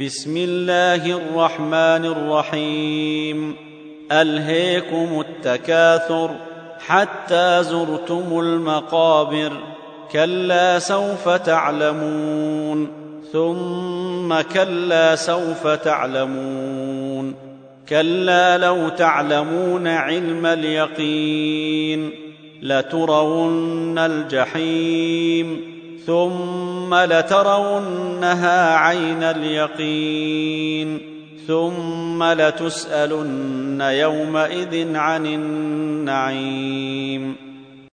بسم الله الرحمن الرحيم الهيكم التكاثر حتى زرتم المقابر كلا سوف تعلمون ثم كلا سوف تعلمون كلا لو تعلمون علم اليقين لترون الجحيم ثم لترونها عين اليقين ثم لتسألن يومئذ عن النعيم.